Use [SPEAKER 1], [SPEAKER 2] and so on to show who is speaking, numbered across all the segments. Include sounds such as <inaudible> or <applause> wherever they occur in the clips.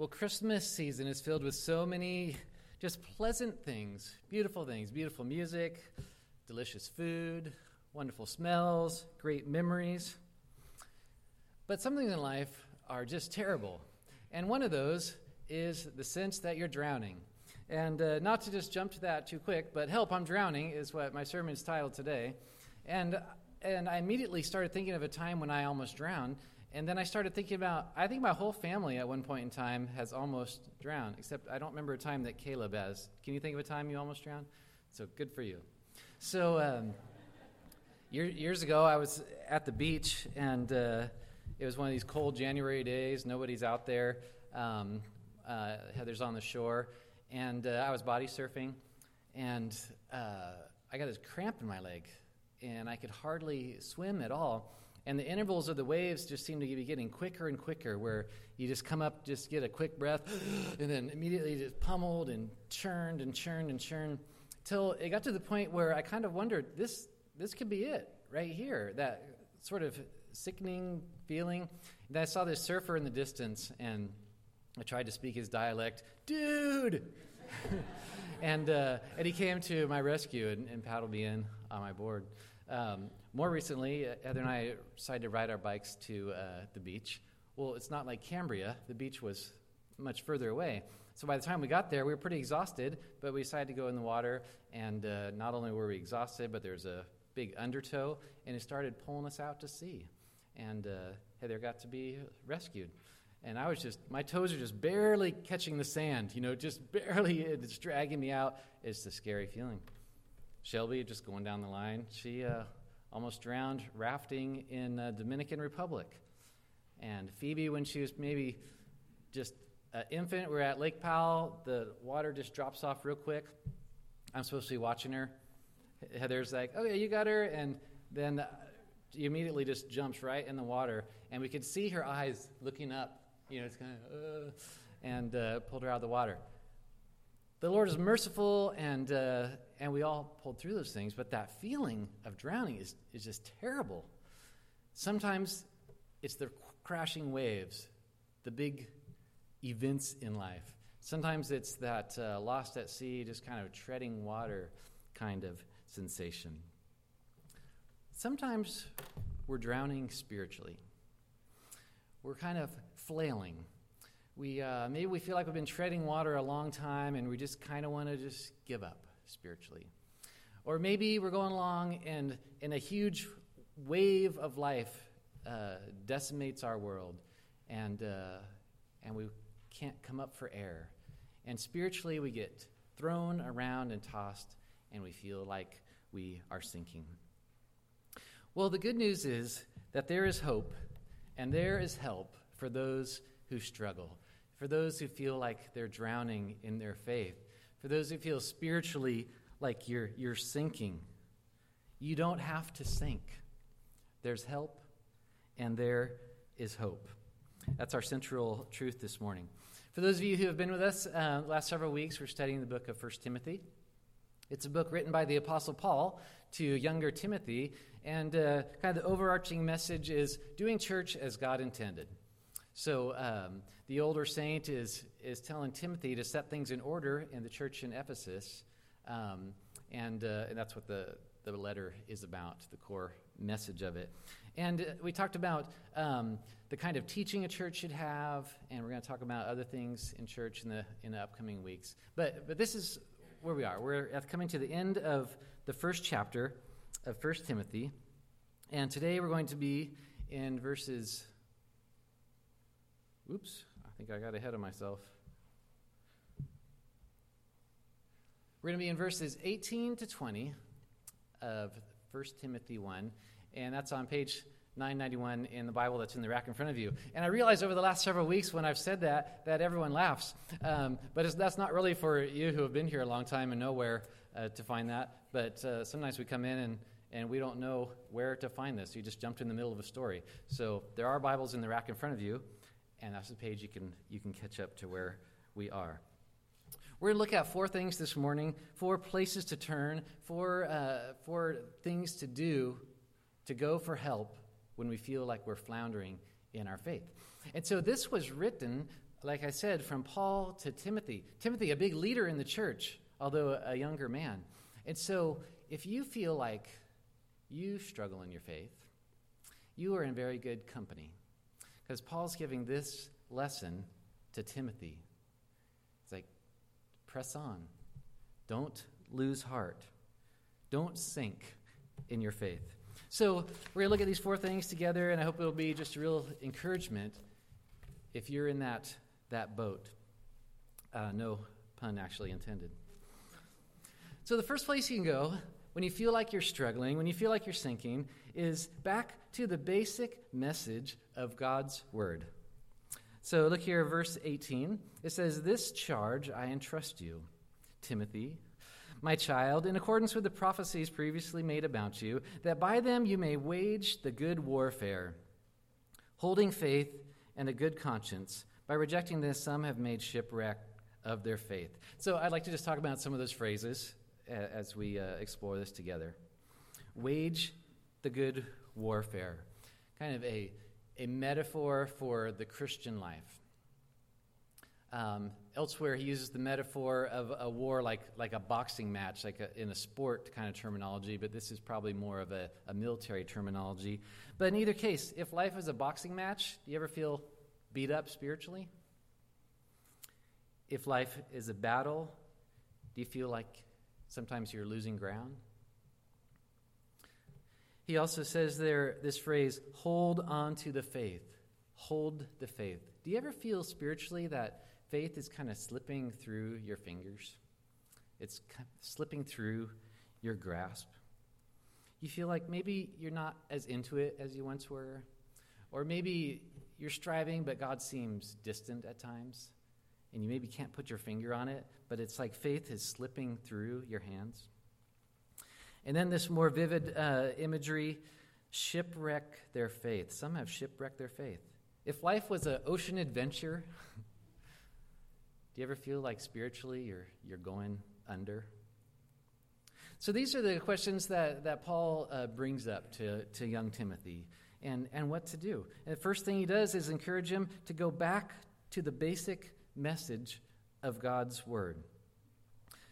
[SPEAKER 1] Well, Christmas season is filled with so many just pleasant things, beautiful things, beautiful music, delicious food, wonderful smells, great memories. But some things in life are just terrible. And one of those is the sense that you're drowning. And uh, not to just jump to that too quick, but help, I'm drowning is what my sermon is titled today. And, and I immediately started thinking of a time when I almost drowned. And then I started thinking about, I think my whole family at one point in time has almost drowned, except I don't remember a time that Caleb has. Can you think of a time you almost drowned? So good for you. So um, years ago, I was at the beach, and uh, it was one of these cold January days. Nobody's out there. Um, uh, Heather's on the shore, and uh, I was body surfing, and uh, I got this cramp in my leg, and I could hardly swim at all. And the intervals of the waves just seem to be getting quicker and quicker, where you just come up, just get a quick breath, <gasps> and then immediately just pummeled and churned and churned and churned, till it got to the point where I kind of wondered, this this could be it right here. That sort of sickening feeling. And I saw this surfer in the distance, and I tried to speak his dialect, dude. <laughs> and uh, and he came to my rescue and, and paddled me in on my board. Um, more recently, uh, Heather and I decided to ride our bikes to uh, the beach. Well, it's not like Cambria, the beach was much further away. So by the time we got there, we were pretty exhausted, but we decided to go in the water. And uh, not only were we exhausted, but there's a big undertow, and it started pulling us out to sea. And uh, Heather got to be rescued. And I was just, my toes are just barely catching the sand, you know, just <laughs> barely, it's dragging me out. It's a scary feeling. Shelby, just going down the line, she uh, almost drowned rafting in uh, Dominican Republic. And Phoebe, when she was maybe just an infant, we're at Lake Powell. The water just drops off real quick. I'm supposed to be watching her. Heather's like, "Oh yeah, you got her," and then she immediately just jumps right in the water, and we could see her eyes looking up. You know, it's kind of, uh, and uh, pulled her out of the water. The Lord is merciful, and uh, and we all pulled through those things, but that feeling of drowning is, is just terrible. Sometimes it's the crashing waves, the big events in life. Sometimes it's that uh, lost at sea, just kind of treading water kind of sensation. Sometimes we're drowning spiritually. We're kind of flailing. We, uh, maybe we feel like we've been treading water a long time and we just kind of want to just give up spiritually. Or maybe we're going along and, and a huge wave of life uh, decimates our world and, uh, and we can't come up for air. And spiritually, we get thrown around and tossed, and we feel like we are sinking. Well, the good news is that there is hope and there is help for those who struggle, for those who feel like they're drowning in their faith, for those who feel spiritually like you're, you're sinking. You don't have to sink. There's help and there is hope. That's our central truth this morning. For those of you who have been with us uh, last several weeks, we're studying the book of 1 Timothy. It's a book written by the Apostle Paul to younger Timothy, and uh, kind of the overarching message is doing church as God intended. So um, the older saint is, is telling Timothy to set things in order in the church in Ephesus. Um, and, uh, and that's what the, the letter is about, the core message of it. And uh, we talked about um, the kind of teaching a church should have, and we're going to talk about other things in church in the, in the upcoming weeks. But, but this is where we are. We're coming to the end of the first chapter of 1 Timothy. And today we're going to be in verses Oops, I think I got ahead of myself. We're going to be in verses 18 to 20 of 1 Timothy 1, and that's on page 991 in the Bible that's in the rack in front of you. And I realize over the last several weeks when I've said that, that everyone laughs. Um, but that's not really for you who have been here a long time and know where uh, to find that. But uh, sometimes we come in and, and we don't know where to find this. You just jumped in the middle of a story. So there are Bibles in the rack in front of you and that's the page you can, you can catch up to where we are. We're going to look at four things this morning, four places to turn, four, uh, four things to do to go for help when we feel like we're floundering in our faith. And so this was written like I said, from Paul to Timothy. Timothy, a big leader in the church, although a younger man. And so, if you feel like you struggle in your faith, you are in very good company. Because Paul's giving this lesson to Timothy. It's like, press on. Don't lose heart. Don't sink in your faith. So, we're going to look at these four things together, and I hope it'll be just a real encouragement if you're in that, that boat. Uh, no pun actually intended. So, the first place you can go when you feel like you're struggling, when you feel like you're sinking, is back to the basic message of God's Word. So, look here, verse 18. It says, This charge I entrust you, Timothy, my child, in accordance with the prophecies previously made about you, that by them you may wage the good warfare, holding faith and a good conscience. By rejecting this, some have made shipwreck of their faith. So I'd like to just talk about some of those phrases as we uh, explore this together. Wage the good warfare, kind of a, a metaphor for the Christian life. Um, elsewhere, he uses the metaphor of a war like, like a boxing match, like a, in a sport kind of terminology, but this is probably more of a, a military terminology. But in either case, if life is a boxing match, do you ever feel beat up spiritually? If life is a battle, do you feel like sometimes you're losing ground? He also says there this phrase, hold on to the faith. Hold the faith. Do you ever feel spiritually that faith is kind of slipping through your fingers. It's kind of slipping through your grasp. You feel like maybe you're not as into it as you once were, or maybe you're striving, but God seems distant at times, and you maybe can't put your finger on it, but it's like faith is slipping through your hands. And then this more vivid uh, imagery shipwreck their faith. Some have shipwrecked their faith. If life was an ocean adventure, <laughs> Do you ever feel like spiritually you're, you're going under? So these are the questions that, that Paul uh, brings up to, to young Timothy and, and what to do. And the first thing he does is encourage him to go back to the basic message of God's word.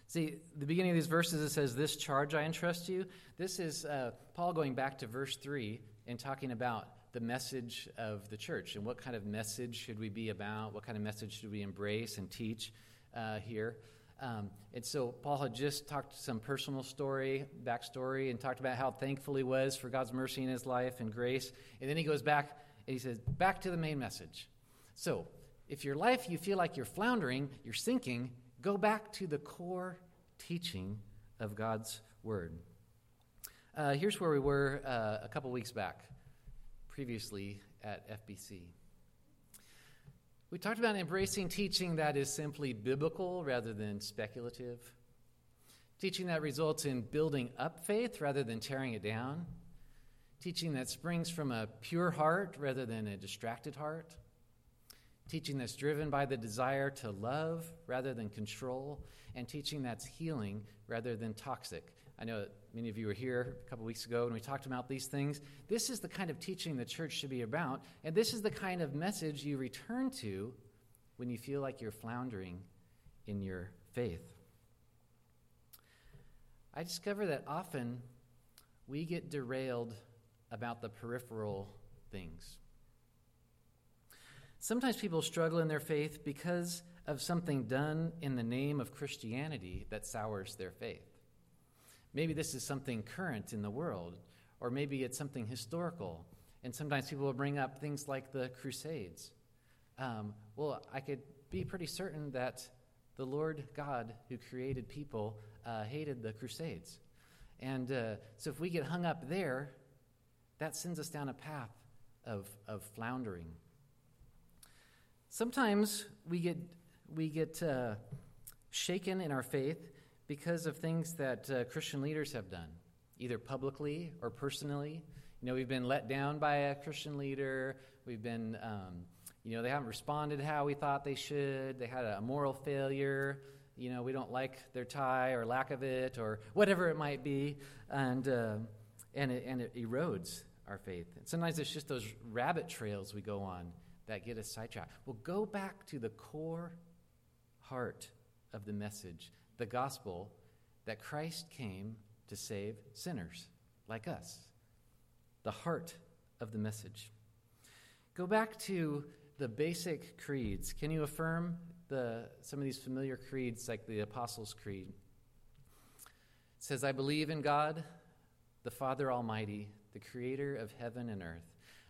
[SPEAKER 1] See, the beginning of these verses, it says, This charge I entrust you. This is uh, Paul going back to verse 3 and talking about the message of the church and what kind of message should we be about, what kind of message should we embrace and teach uh, here. Um, and so Paul had just talked some personal story, backstory, and talked about how thankful he was for God's mercy in his life and grace. And then he goes back and he says, back to the main message. So if your life you feel like you're floundering, you're sinking, go back to the core teaching of God's word. Uh, here's where we were uh, a couple weeks back previously at FBC. We talked about embracing teaching that is simply biblical rather than speculative, teaching that results in building up faith rather than tearing it down, teaching that springs from a pure heart rather than a distracted heart, teaching that's driven by the desire to love rather than control, and teaching that's healing rather than toxic. I know many of you were here a couple weeks ago and we talked about these things. This is the kind of teaching the church should be about, and this is the kind of message you return to when you feel like you're floundering in your faith. I discover that often we get derailed about the peripheral things. Sometimes people struggle in their faith because of something done in the name of Christianity that sours their faith. Maybe this is something current in the world, or maybe it's something historical. And sometimes people will bring up things like the Crusades. Um, well, I could be pretty certain that the Lord God who created people uh, hated the Crusades. And uh, so if we get hung up there, that sends us down a path of, of floundering. Sometimes we get, we get uh, shaken in our faith because of things that uh, Christian leaders have done, either publicly or personally. You know, we've been let down by a Christian leader. We've been, um, you know, they haven't responded how we thought they should. They had a moral failure. You know, we don't like their tie or lack of it or whatever it might be. And, uh, and, it, and it erodes our faith. And sometimes it's just those rabbit trails we go on that get us sidetracked. Well, go back to the core heart of the message, the gospel, that Christ came to save sinners like us. The heart of the message. Go back to the basic creeds. Can you affirm the, some of these familiar creeds, like the Apostles' Creed? It says, I believe in God, the Father Almighty, the creator of heaven and earth.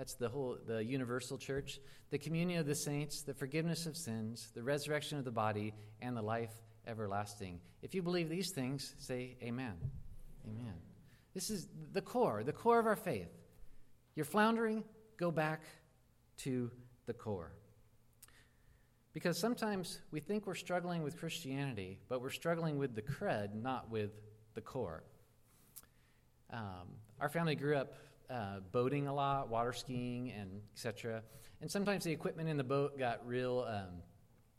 [SPEAKER 1] that's the whole the universal church, the communion of the saints, the forgiveness of sins, the resurrection of the body, and the life everlasting. If you believe these things, say amen. Amen. This is the core, the core of our faith. You're floundering, go back to the core. Because sometimes we think we're struggling with Christianity, but we're struggling with the cred, not with the core. Um, our family grew up uh, boating a lot, water skiing, and etc. And sometimes the equipment in the boat got real um,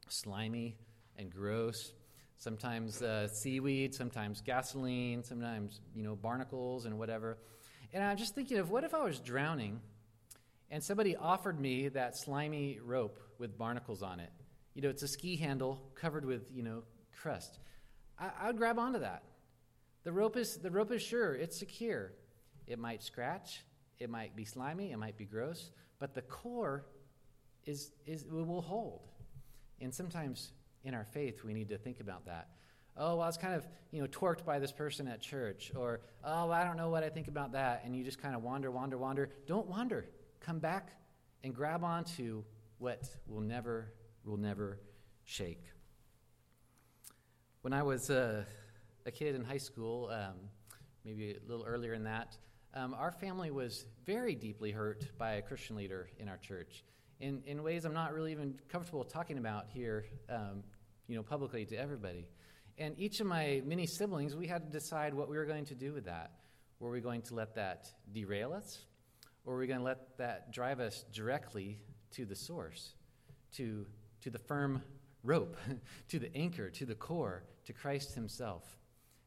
[SPEAKER 1] slimy and gross. Sometimes uh, seaweed, sometimes gasoline, sometimes you know barnacles and whatever. And I'm just thinking of what if I was drowning, and somebody offered me that slimy rope with barnacles on it. You know, it's a ski handle covered with you know crust. I, I would grab onto that. The rope is the rope is sure it's secure. It might scratch, it might be slimy, it might be gross, but the core is, is will hold. And sometimes in our faith, we need to think about that. Oh, well, I was kind of, you know, torqued by this person at church, or oh, I don't know what I think about that, and you just kind of wander, wander, wander. Don't wander. Come back and grab onto what will never, will never shake. When I was uh, a kid in high school, um, maybe a little earlier in that, um, our family was very deeply hurt by a Christian leader in our church in, in ways I'm not really even comfortable talking about here, um, you know, publicly to everybody. And each of my many siblings, we had to decide what we were going to do with that. Were we going to let that derail us? Or were we going to let that drive us directly to the source, to, to the firm rope, <laughs> to the anchor, to the core, to Christ Himself?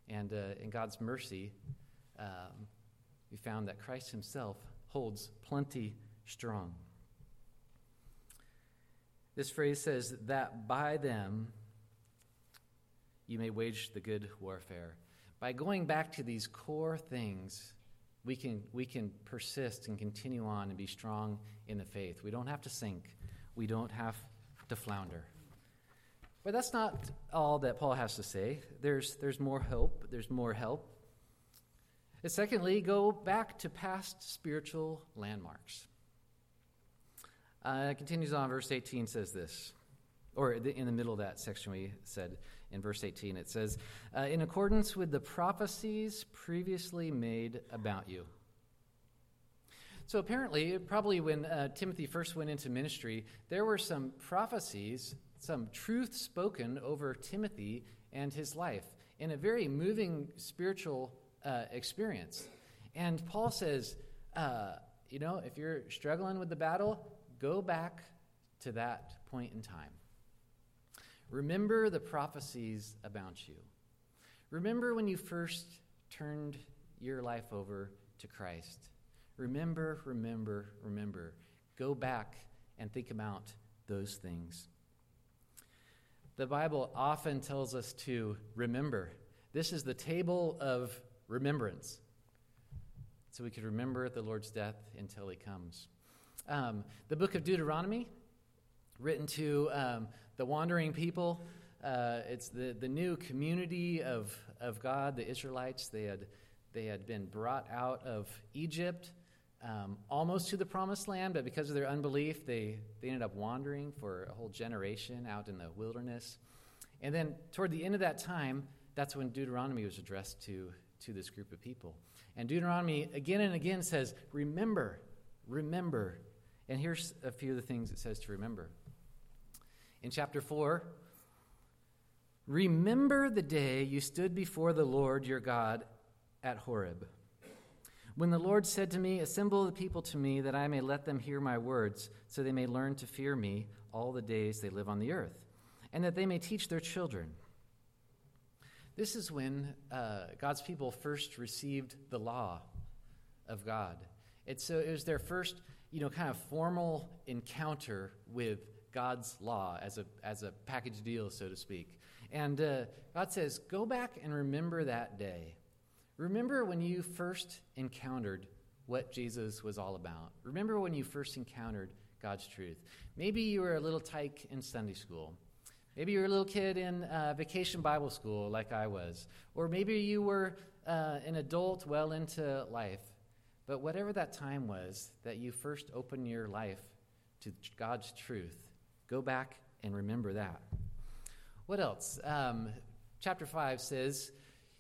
[SPEAKER 1] And uh, in God's mercy, um, we found that Christ himself holds plenty strong. This phrase says that by them you may wage the good warfare. By going back to these core things, we can, we can persist and continue on and be strong in the faith. We don't have to sink, we don't have to flounder. But that's not all that Paul has to say. There's, there's more hope, there's more help. And secondly, go back to past spiritual landmarks. Uh, it continues on, verse 18 says this, or in the middle of that section we said in verse 18, it says, uh, In accordance with the prophecies previously made about you. So apparently, probably when uh, Timothy first went into ministry, there were some prophecies, some truth spoken over Timothy and his life in a very moving spiritual uh, experience. And Paul says, uh, you know, if you're struggling with the battle, go back to that point in time. Remember the prophecies about you. Remember when you first turned your life over to Christ. Remember, remember, remember. Go back and think about those things. The Bible often tells us to remember. This is the table of remembrance. So we could remember the Lord's death until he comes. Um, the book of Deuteronomy, written to um, the wandering people, uh, it's the, the new community of, of God, the Israelites. They had, they had been brought out of Egypt. Um, almost to the promised land, but because of their unbelief, they, they ended up wandering for a whole generation out in the wilderness. And then, toward the end of that time, that's when Deuteronomy was addressed to to this group of people. And Deuteronomy again and again says, Remember, remember. And here's a few of the things it says to remember. In chapter 4, Remember the day you stood before the Lord your God at Horeb. When the Lord said to me, Assemble the people to me, that I may let them hear my words, so they may learn to fear me all the days they live on the earth, and that they may teach their children. This is when uh, God's people first received the law of God. It's, so it was their first, you know, kind of formal encounter with God's law as a, as a package deal, so to speak. And uh, God says, Go back and remember that day. Remember when you first encountered what Jesus was all about. Remember when you first encountered God's truth. Maybe you were a little tyke in Sunday school. Maybe you were a little kid in uh, vacation Bible school like I was. Or maybe you were uh, an adult well into life. But whatever that time was that you first opened your life to God's truth, go back and remember that. What else? Um, chapter 5 says,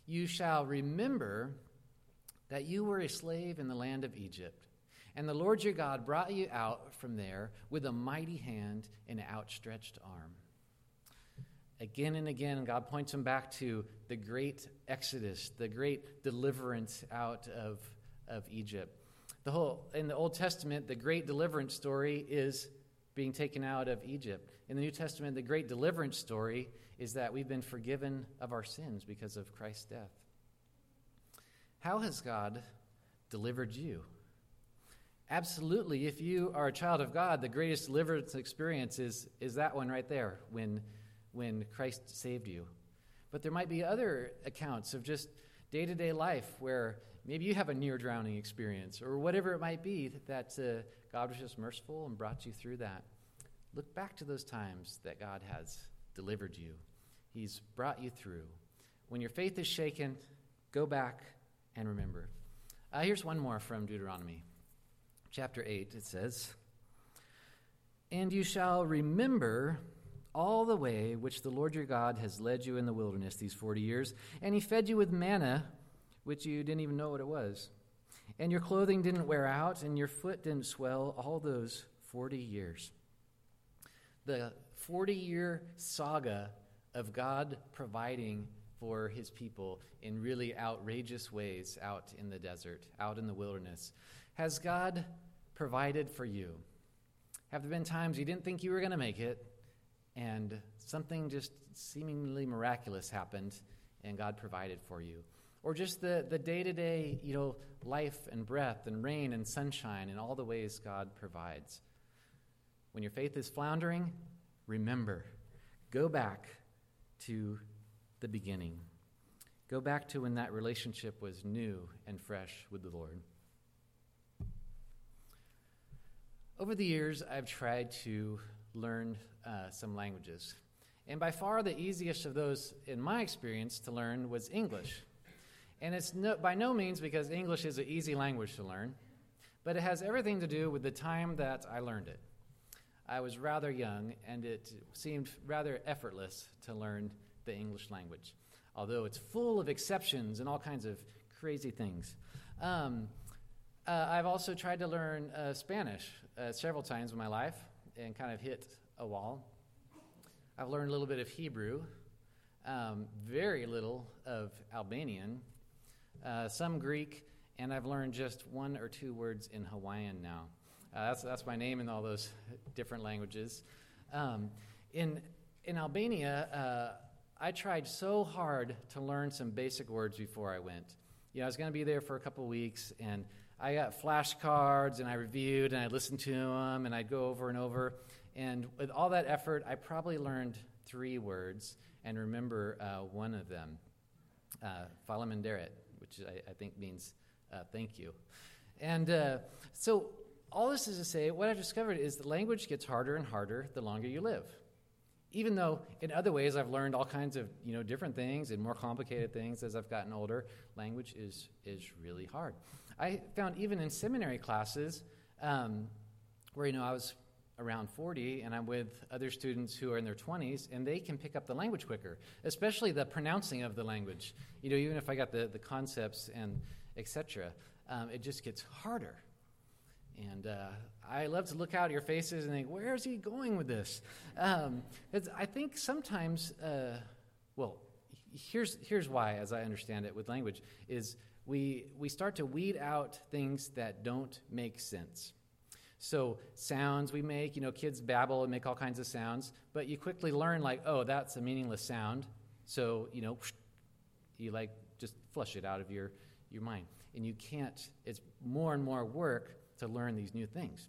[SPEAKER 1] You shall remember that you were a slave in the land of Egypt, and the Lord your God brought you out from there with a mighty hand and an outstretched arm. Again and again, God points him back to the great exodus, the great deliverance out of, of Egypt. The whole, in the Old Testament, the great deliverance story is being taken out of Egypt. In the New Testament, the great deliverance story is that we've been forgiven of our sins because of Christ's death. How has God delivered you? Absolutely, if you are a child of God, the greatest deliverance experience is, is that one right there when, when Christ saved you. But there might be other accounts of just day to day life where maybe you have a near drowning experience or whatever it might be that uh, God was just merciful and brought you through that. Look back to those times that God has delivered you, He's brought you through. When your faith is shaken, go back and remember. Uh, here's one more from Deuteronomy. Chapter 8, it says, And you shall remember all the way which the Lord your God has led you in the wilderness these 40 years, and he fed you with manna, which you didn't even know what it was. And your clothing didn't wear out, and your foot didn't swell all those 40 years the 40 year saga of God providing for his people in really outrageous ways out in the desert, out in the wilderness. Has God provided for you? Have there been times you didn't think you were going to make it and something just seemingly miraculous happened and God provided for you? Or just the, the day-to-day, you know, life and breath and rain and sunshine and all the ways God provides. When your faith is floundering, remember. Go back to the beginning. Go back to when that relationship was new and fresh with the Lord. Over the years, I've tried to learn uh, some languages. And by far the easiest of those, in my experience, to learn was English. And it's no, by no means because English is an easy language to learn, but it has everything to do with the time that I learned it. I was rather young, and it seemed rather effortless to learn the English language, although it's full of exceptions and all kinds of crazy things. Um, uh, I've also tried to learn uh, Spanish uh, several times in my life and kind of hit a wall. I've learned a little bit of Hebrew, um, very little of Albanian, uh, some Greek, and I've learned just one or two words in Hawaiian now. Uh, that's, that's my name in all those different languages. Um, in, in Albania, uh, I tried so hard to learn some basic words before I went. You know, I was going to be there for a couple weeks, and I got flashcards, and I reviewed, and I listened to them, and I'd go over and over. And with all that effort, I probably learned three words and remember uh, one of them, uh, Faleminderit, which I, I, think means uh, thank you. And uh, so all this is to say, what I've discovered is that language gets harder and harder the longer you live. Even though in other ways I've learned all kinds of you know different things and more complicated things as I've gotten older, language is is really hard. I found even in seminary classes um, where you know I was around 40 and I'm with other students who are in their 20s and they can pick up the language quicker, especially the pronouncing of the language. You know, even if I got the, the concepts and etc., um, it just gets harder. And uh, I love to look out at your faces and think, where is he going with this? Um, I think sometimes uh, Well, here's, here's why, as I understand it with language, is we, we start to weed out things that don't make sense. So, sounds we make, you know, kids babble and make all kinds of sounds, but you quickly learn, like, oh, that's a meaningless sound. So, you know, you like just flush it out of your, your mind. And you can't, it's more and more work to learn these new things.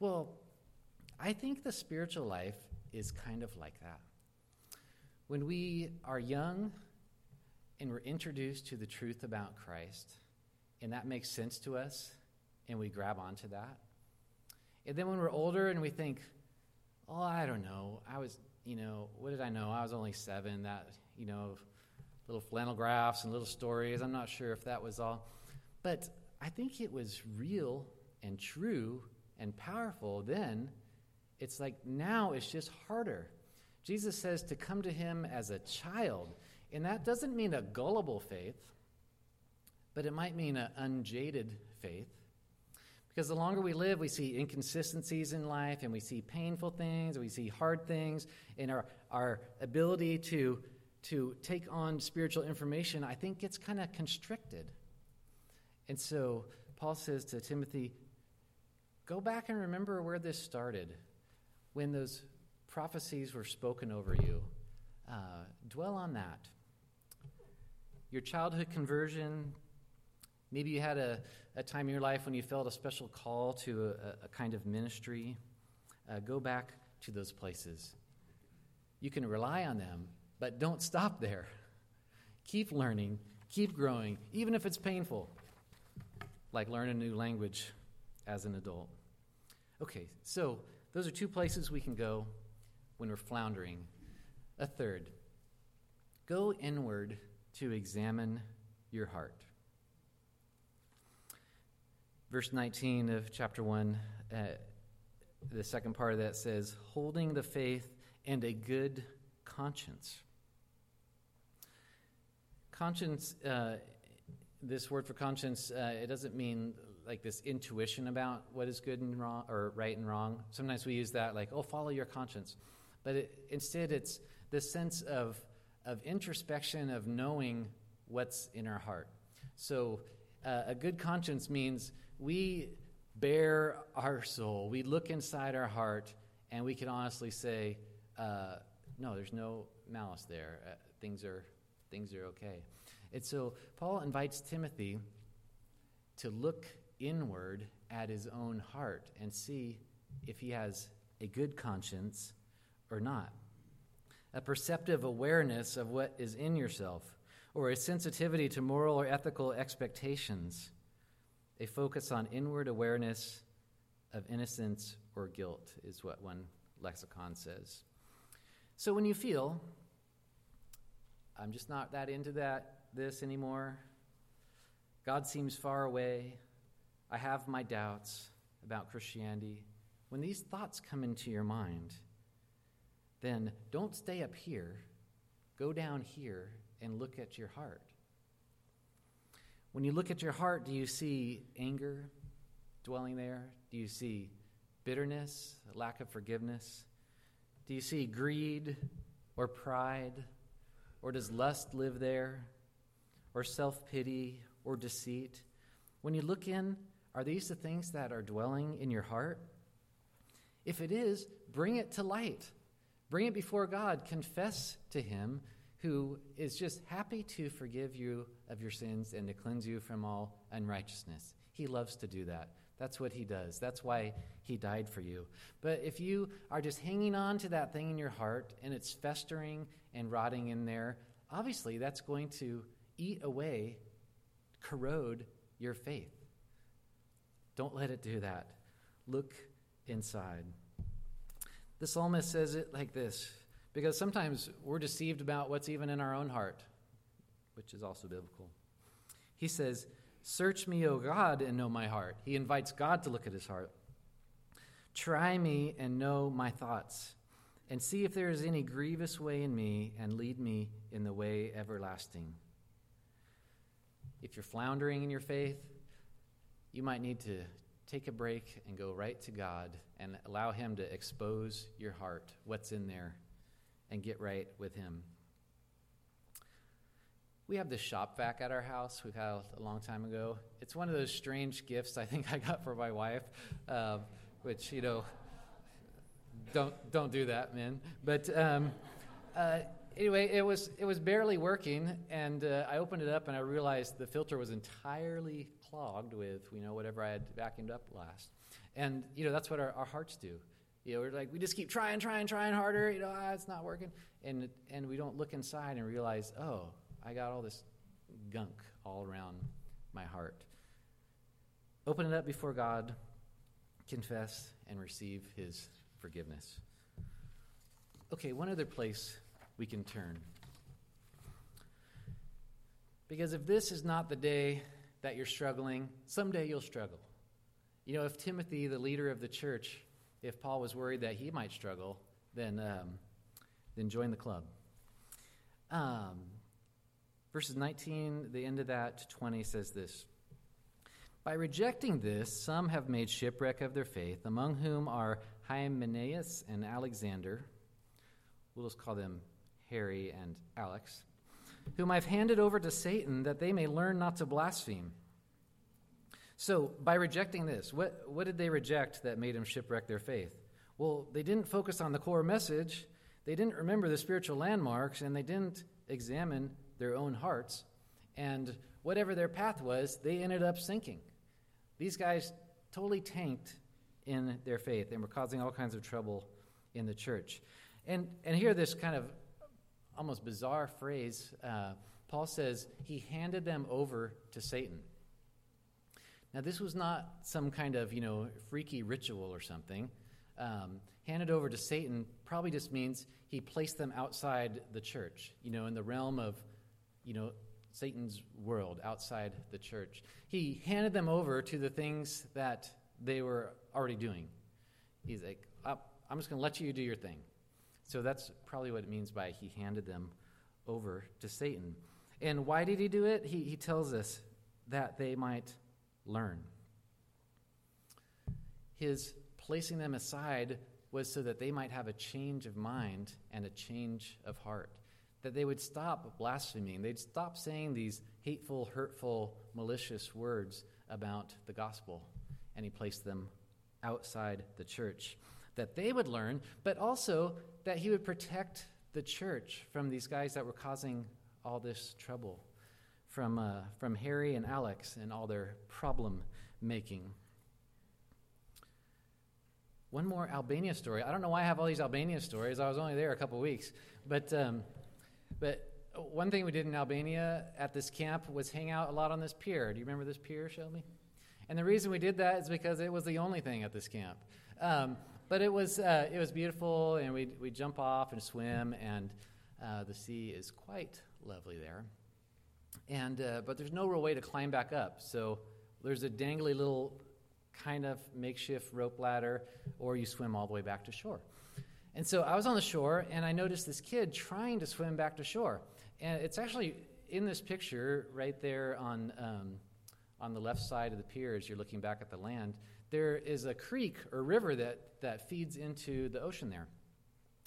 [SPEAKER 1] Well, I think the spiritual life is kind of like that. When we are young and we're introduced to the truth about Christ, and that makes sense to us, and we grab onto that. And then when we're older and we think, oh, I don't know, I was, you know, what did I know? I was only seven, that, you know, little flannel graphs and little stories. I'm not sure if that was all. But I think it was real and true and powerful then. It's like now it's just harder. Jesus says to come to him as a child. And that doesn't mean a gullible faith, but it might mean an unjaded faith. Because the longer we live, we see inconsistencies in life and we see painful things, we see hard things, and our, our ability to, to take on spiritual information, I think, gets kind of constricted. And so Paul says to Timothy, go back and remember where this started, when those prophecies were spoken over you. Uh, dwell on that. Your childhood conversion, maybe you had a, a time in your life when you felt a special call to a, a kind of ministry. Uh, go back to those places. You can rely on them, but don't stop there. Keep learning, keep growing, even if it's painful, like learn a new language as an adult. Okay, so those are two places we can go when we're floundering. A third, go inward to examine your heart. Verse 19 of chapter 1, uh, the second part of that says, holding the faith and a good conscience. Conscience, uh, this word for conscience, uh, it doesn't mean like this intuition about what is good and wrong or right and wrong. Sometimes we use that like, oh, follow your conscience. But it, instead, it's this sense of, of introspection, of knowing what's in our heart. So, uh, a good conscience means we bare our soul, we look inside our heart, and we can honestly say, uh, no, there's no malice there. Uh, things, are, things are okay. And so, Paul invites Timothy to look inward at his own heart and see if he has a good conscience or not. A perceptive awareness of what is in yourself, or a sensitivity to moral or ethical expectations. A focus on inward awareness of innocence or guilt is what one lexicon says. So when you feel, I'm just not that into that this anymore. God seems far away. I have my doubts about Christianity. When these thoughts come into your mind, then don't stay up here. Go down here and look at your heart. When you look at your heart, do you see anger dwelling there? Do you see bitterness, lack of forgiveness? Do you see greed or pride? Or does lust live there? Or self pity or deceit? When you look in, are these the things that are dwelling in your heart? If it is, bring it to light. Bring it before God. Confess to Him who is just happy to forgive you of your sins and to cleanse you from all unrighteousness. He loves to do that. That's what He does. That's why He died for you. But if you are just hanging on to that thing in your heart and it's festering and rotting in there, obviously that's going to eat away, corrode your faith. Don't let it do that. Look inside. The psalmist says it like this because sometimes we're deceived about what's even in our own heart, which is also biblical. He says, Search me, O God, and know my heart. He invites God to look at his heart. Try me and know my thoughts, and see if there is any grievous way in me, and lead me in the way everlasting. If you're floundering in your faith, you might need to take a break and go right to God and allow Him to expose your heart, what's in there, and get right with Him. we have this shop vac at our house we've had a long time ago. It's one of those strange gifts I think <laughs> I got for my wife, uh, which, you know, don't, don't do that, men. But um, uh, anyway, it was, it was barely working, and uh, I opened it up and I realized the filter was entirely clogged with, you know, whatever I had vacuumed up last. And, you know, that's what our, our hearts do. You know, we're like, we just keep trying, trying, trying harder. You know, ah, it's not working. And, and we don't look inside and realize, oh, I got all this gunk all around my heart. Open it up before God, confess, and receive His forgiveness. Okay, one other place we can turn. Because if this is not the day that you're struggling, someday you'll struggle. You know, if Timothy, the leader of the church, if Paul was worried that he might struggle, then, um, then join the club. Um, verses 19, the end of that, to 20 says this By rejecting this, some have made shipwreck of their faith, among whom are Hymenaeus and Alexander. We'll just call them Harry and Alex, whom I've handed over to Satan that they may learn not to blaspheme. So, by rejecting this, what, what did they reject that made them shipwreck their faith? Well, they didn't focus on the core message, they didn't remember the spiritual landmarks, and they didn't examine their own hearts. And whatever their path was, they ended up sinking. These guys totally tanked in their faith and were causing all kinds of trouble in the church. And, and here, this kind of almost bizarre phrase uh, Paul says, he handed them over to Satan. Now, this was not some kind of, you know, freaky ritual or something. Um, handed over to Satan probably just means he placed them outside the church, you know, in the realm of, you know, Satan's world outside the church. He handed them over to the things that they were already doing. He's like, oh, I'm just going to let you do your thing. So that's probably what it means by he handed them over to Satan. And why did he do it? He, he tells us that they might learn. His placing them aside was so that they might have a change of mind and a change of heart. That they would stop blaspheming. They'd stop saying these hateful, hurtful, malicious words about the gospel. And he placed them outside the church. That they would learn, but also that he would protect the church from these guys that were causing all this trouble from, uh, from Harry and Alex and all their problem making. One more Albania story. I don't know why I have all these Albania stories. I was only there a couple weeks. But, um, but one thing we did in Albania at this camp was hang out a lot on this pier. Do you remember this pier, Shelby? And the reason we did that is because it was the only thing at this camp. Um, but it was, uh, it was beautiful, and we we jump off and swim, and uh, the sea is quite lovely there. And, uh, but there's no real way to climb back up. So there's a dangly little kind of makeshift rope ladder, or you swim all the way back to shore. And so I was on the shore, and I noticed this kid trying to swim back to shore. And it's actually in this picture right there on, um, on the left side of the pier as you're looking back at the land. There is a creek or river that, that feeds into the ocean there.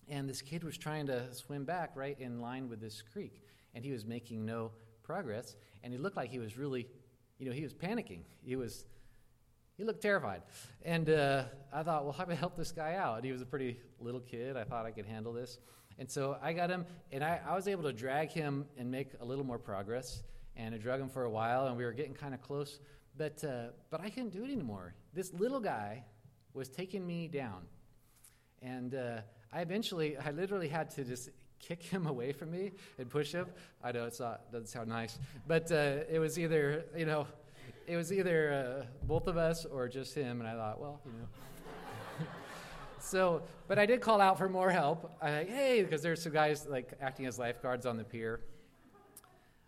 [SPEAKER 1] And this kid was trying to swim back right in line with this creek, and he was making no progress, and he looked like he was really, you know, he was panicking. He was, he looked terrified. And uh, I thought, well, how can I help this guy out? And he was a pretty little kid. I thought I could handle this. And so I got him, and I, I was able to drag him and make a little more progress. And I drug him for a while, and we were getting kind of close. But, uh, but I couldn't do it anymore. This little guy was taking me down. And uh, I eventually, I literally had to just kick him <laughs> away from me and push him. I know it's not doesn't sound nice, but uh, it was either you know, it was either uh, both of us or just him. And I thought, well, you know. <laughs> so, but I did call out for more help. I like, hey, because there's some guys like acting as lifeguards on the pier.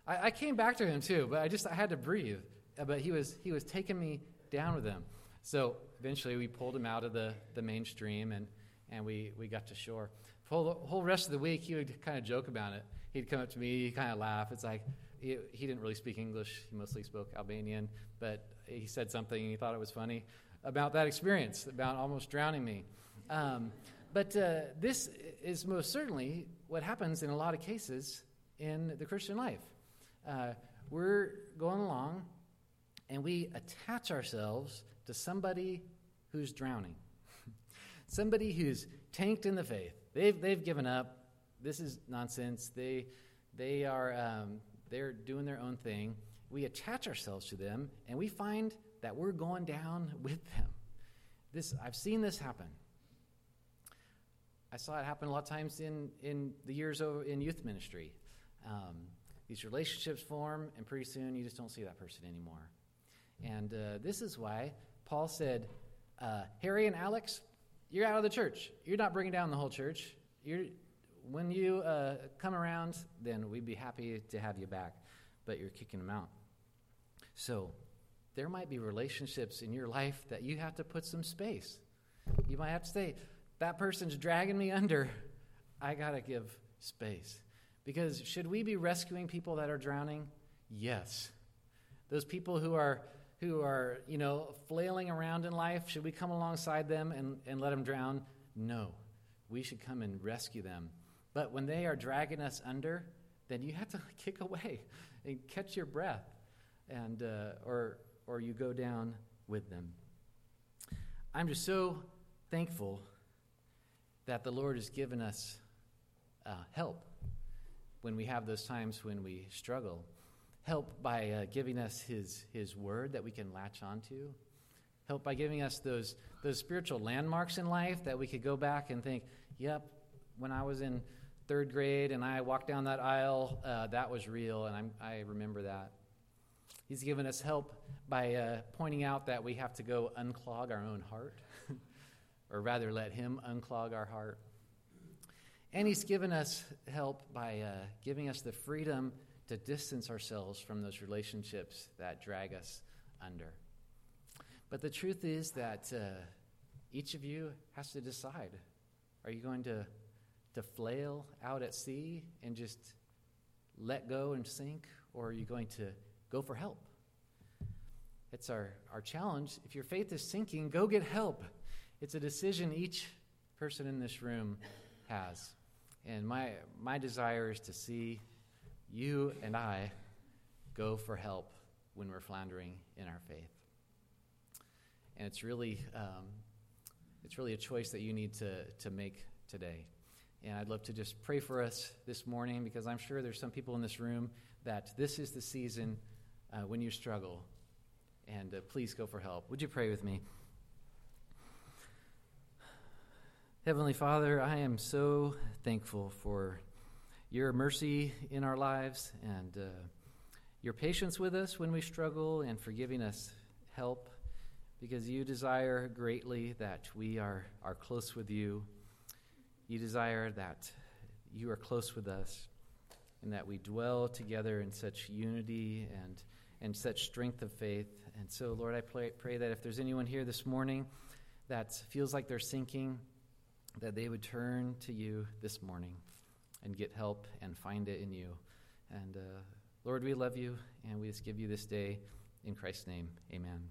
[SPEAKER 1] I, I came back to him too, but I just I had to breathe. Uh, but he was he was taking me down with him. So eventually we pulled him out of the, the mainstream and, and we, we got to shore whole, whole rest of the week, he would kind of joke about it. He'd come up to me, he'd kind of laugh. It's like, he, he didn't really speak English, he mostly spoke Albanian, but he said something and he thought it was funny about that experience, about almost drowning me. Um, but uh, this is most certainly what happens in a lot of cases in the Christian life. uh, we're going along and we attach ourselves to somebody who's drowning, <laughs> somebody who's tanked in the faith. They've, they've given up. This is nonsense. They, they are um, they're doing their own thing. We attach ourselves to them, and we find that we're going down <laughs> with them. This I've seen this happen. I saw it happen a lot of times in, in the years over in youth ministry. Um, these relationships form, and pretty soon you just don't see that person anymore. And uh, this is why Paul said, uh, Harry and Alex, you're out of the church. You're not bringing down the whole church. You're, when you uh, come around, then we'd be happy to have you back, but you're kicking them out. So there might be relationships in your life that you have to put some space. You might have to say, that person's dragging me under. I got to give space. Because should we be rescuing people that are drowning? Yes. Those people who are who are, you know, flailing around in life, should we come alongside them and, and let them drown? No. We should come and rescue them. But when they are dragging us under, then you have to kick away and catch your breath, and uh, or or you go down with them. I'm just so thankful that the Lord has given us uh, help when we have those times when we struggle. Help by uh, giving us His, His Word that we can latch onto. Help by giving us those, those spiritual landmarks in life that we could go back and think, yep, when I was in third grade and I walked down that aisle, uh, that was real, and I'm, i remember that. He's given us help by uh, pointing out that we have to go unclog our own heart <laughs> or rather, let Him unclog our heart. And He's given us help by uh, giving us the freedom to distance ourselves from those relationships that drag us under. But the truth is that uh, each of you has to decide are you going to, to flail out at sea and just let go and sink, or are you going to go for help? It's our, our challenge. If your faith is sinking, go get help. It's a decision each person in this room has. And my, my desire is to see you and I go for help when we're floundering in our faith. And it's really, um, it's really a choice that you need to, to make today. And I'd love to just pray for us this morning because I'm sure there's some people in this room that this is the season uh, when you struggle. And uh, please go for help. Would you pray with me? Heavenly Father, I am so thankful for your mercy in our lives and uh, your patience with us when we struggle and for giving us help because you desire greatly that we are, are close with you. You desire that you are close with us and that we dwell together in such unity and, and such strength of faith. And so, Lord, I pray, pray that if there's anyone here this morning that feels like they're sinking, that they would turn to you this morning and get help and find it in you. And uh, Lord, we love you, and we just give you this day in Christ's name. Amen.